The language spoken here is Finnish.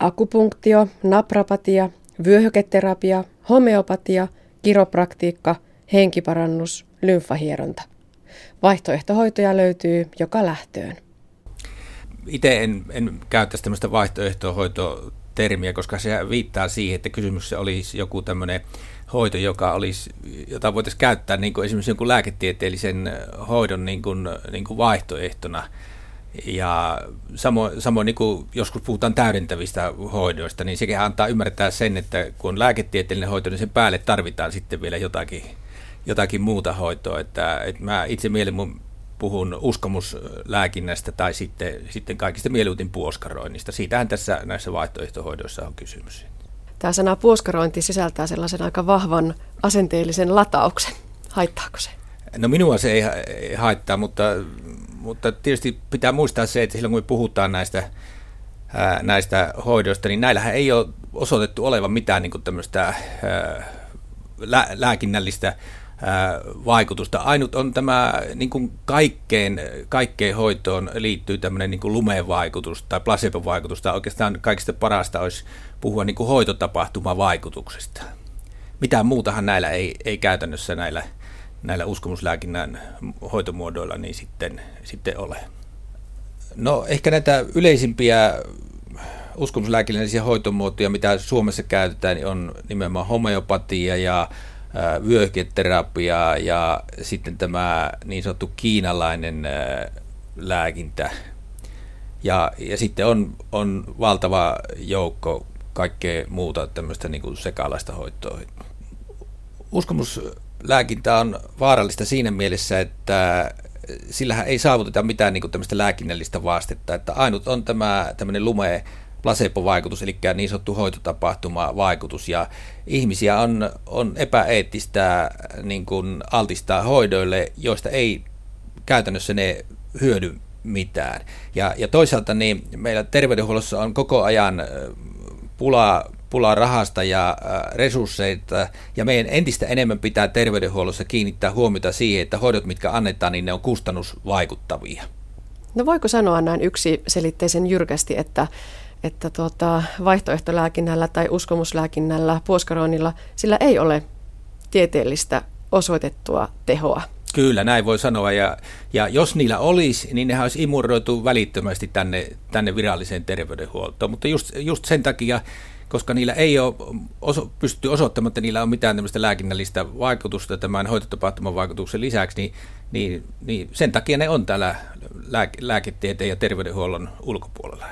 akupunktio, naprapatia, vyöhyketerapia, homeopatia, kiropraktiikka, henkiparannus, lymfahieronta. Vaihtoehtohoitoja löytyy joka lähtöön. Itse en, en käyttäisi tämmöistä vaihtoehtohoitotermiä, koska se viittaa siihen, että kysymyksessä olisi joku tämmöinen hoito, joka olisi, jota voitaisiin käyttää niin kuin esimerkiksi jonkun lääketieteellisen hoidon niin kuin, niin kuin vaihtoehtona. Ja samoin, samoin niin kuin joskus puhutaan täydentävistä hoidoista, niin sekin antaa ymmärtää sen, että kun on lääketieteellinen hoito, niin sen päälle tarvitaan sitten vielä jotakin, jotakin muuta hoitoa. Että, että mä itse mieluummin puhun uskomuslääkinnästä tai sitten, sitten kaikista mieluutin puoskaroinnista. Siitähän tässä näissä vaihtoehtohoidoissa on kysymys. Tämä sana puoskarointi sisältää sellaisen aika vahvan asenteellisen latauksen. Haittaako se? No minua se ei, haittaa, mutta, mutta tietysti pitää muistaa se, että silloin kun me puhutaan näistä, ää, näistä hoidoista, niin näillähän ei ole osoitettu olevan mitään niin tämmöistä ää, lä- lääkinnällistä vaikutusta. Ainut on tämä niin kuin kaikkeen, kaikkeen hoitoon liittyy tämmöinen niin kuin lumeen vaikutus tai placebo-vaikutus, tai oikeastaan kaikista parasta olisi puhua niin kuin hoitotapahtumavaikutuksesta. Mitään muutahan näillä ei, ei käytännössä näillä, näillä uskomuslääkinnän hoitomuodoilla niin sitten, sitten ole. No ehkä näitä yleisimpiä uskomuslääkinnällisiä hoitomuotoja, mitä Suomessa käytetään, niin on nimenomaan homeopatia ja vyöhyketerapiaa ja sitten tämä niin sanottu kiinalainen lääkintä. Ja, ja sitten on, on valtava joukko kaikkea muuta tämmöistä niin kuin sekalaista hoitoa. Uskomuslääkintä on vaarallista siinä mielessä, että sillähän ei saavuteta mitään niin tämmöistä lääkinnällistä vastetta. Että ainut on tämä tämmöinen lume placebo-vaikutus, eli niin sanottu hoitotapahtuma-vaikutus, ja ihmisiä on, on epäeettistä niin kuin altistaa hoidoille, joista ei käytännössä ne hyödy mitään. Ja, ja toisaalta niin meillä terveydenhuollossa on koko ajan pulaa, pulaa rahasta ja resursseita, ja meidän entistä enemmän pitää terveydenhuollossa kiinnittää huomiota siihen, että hoidot, mitkä annetaan, niin ne on kustannusvaikuttavia. No voiko sanoa näin yksi selitteisen jyrkästi, että että tuota, vaihtoehtolääkinnällä tai uskomuslääkinnällä, puoskaroinnilla, sillä ei ole tieteellistä osoitettua tehoa. Kyllä, näin voi sanoa. Ja, ja jos niillä olisi, niin nehän olisi imuroitu välittömästi tänne, tänne viralliseen terveydenhuoltoon. Mutta just, just sen takia, koska niillä ei ole oso, pysty osoittamaan, että niillä on mitään tämmöistä lääkinnällistä vaikutusta tämän hoitotapahtuman vaikutuksen lisäksi, niin, niin, niin sen takia ne on täällä lääke, lääketieteen ja terveydenhuollon ulkopuolella.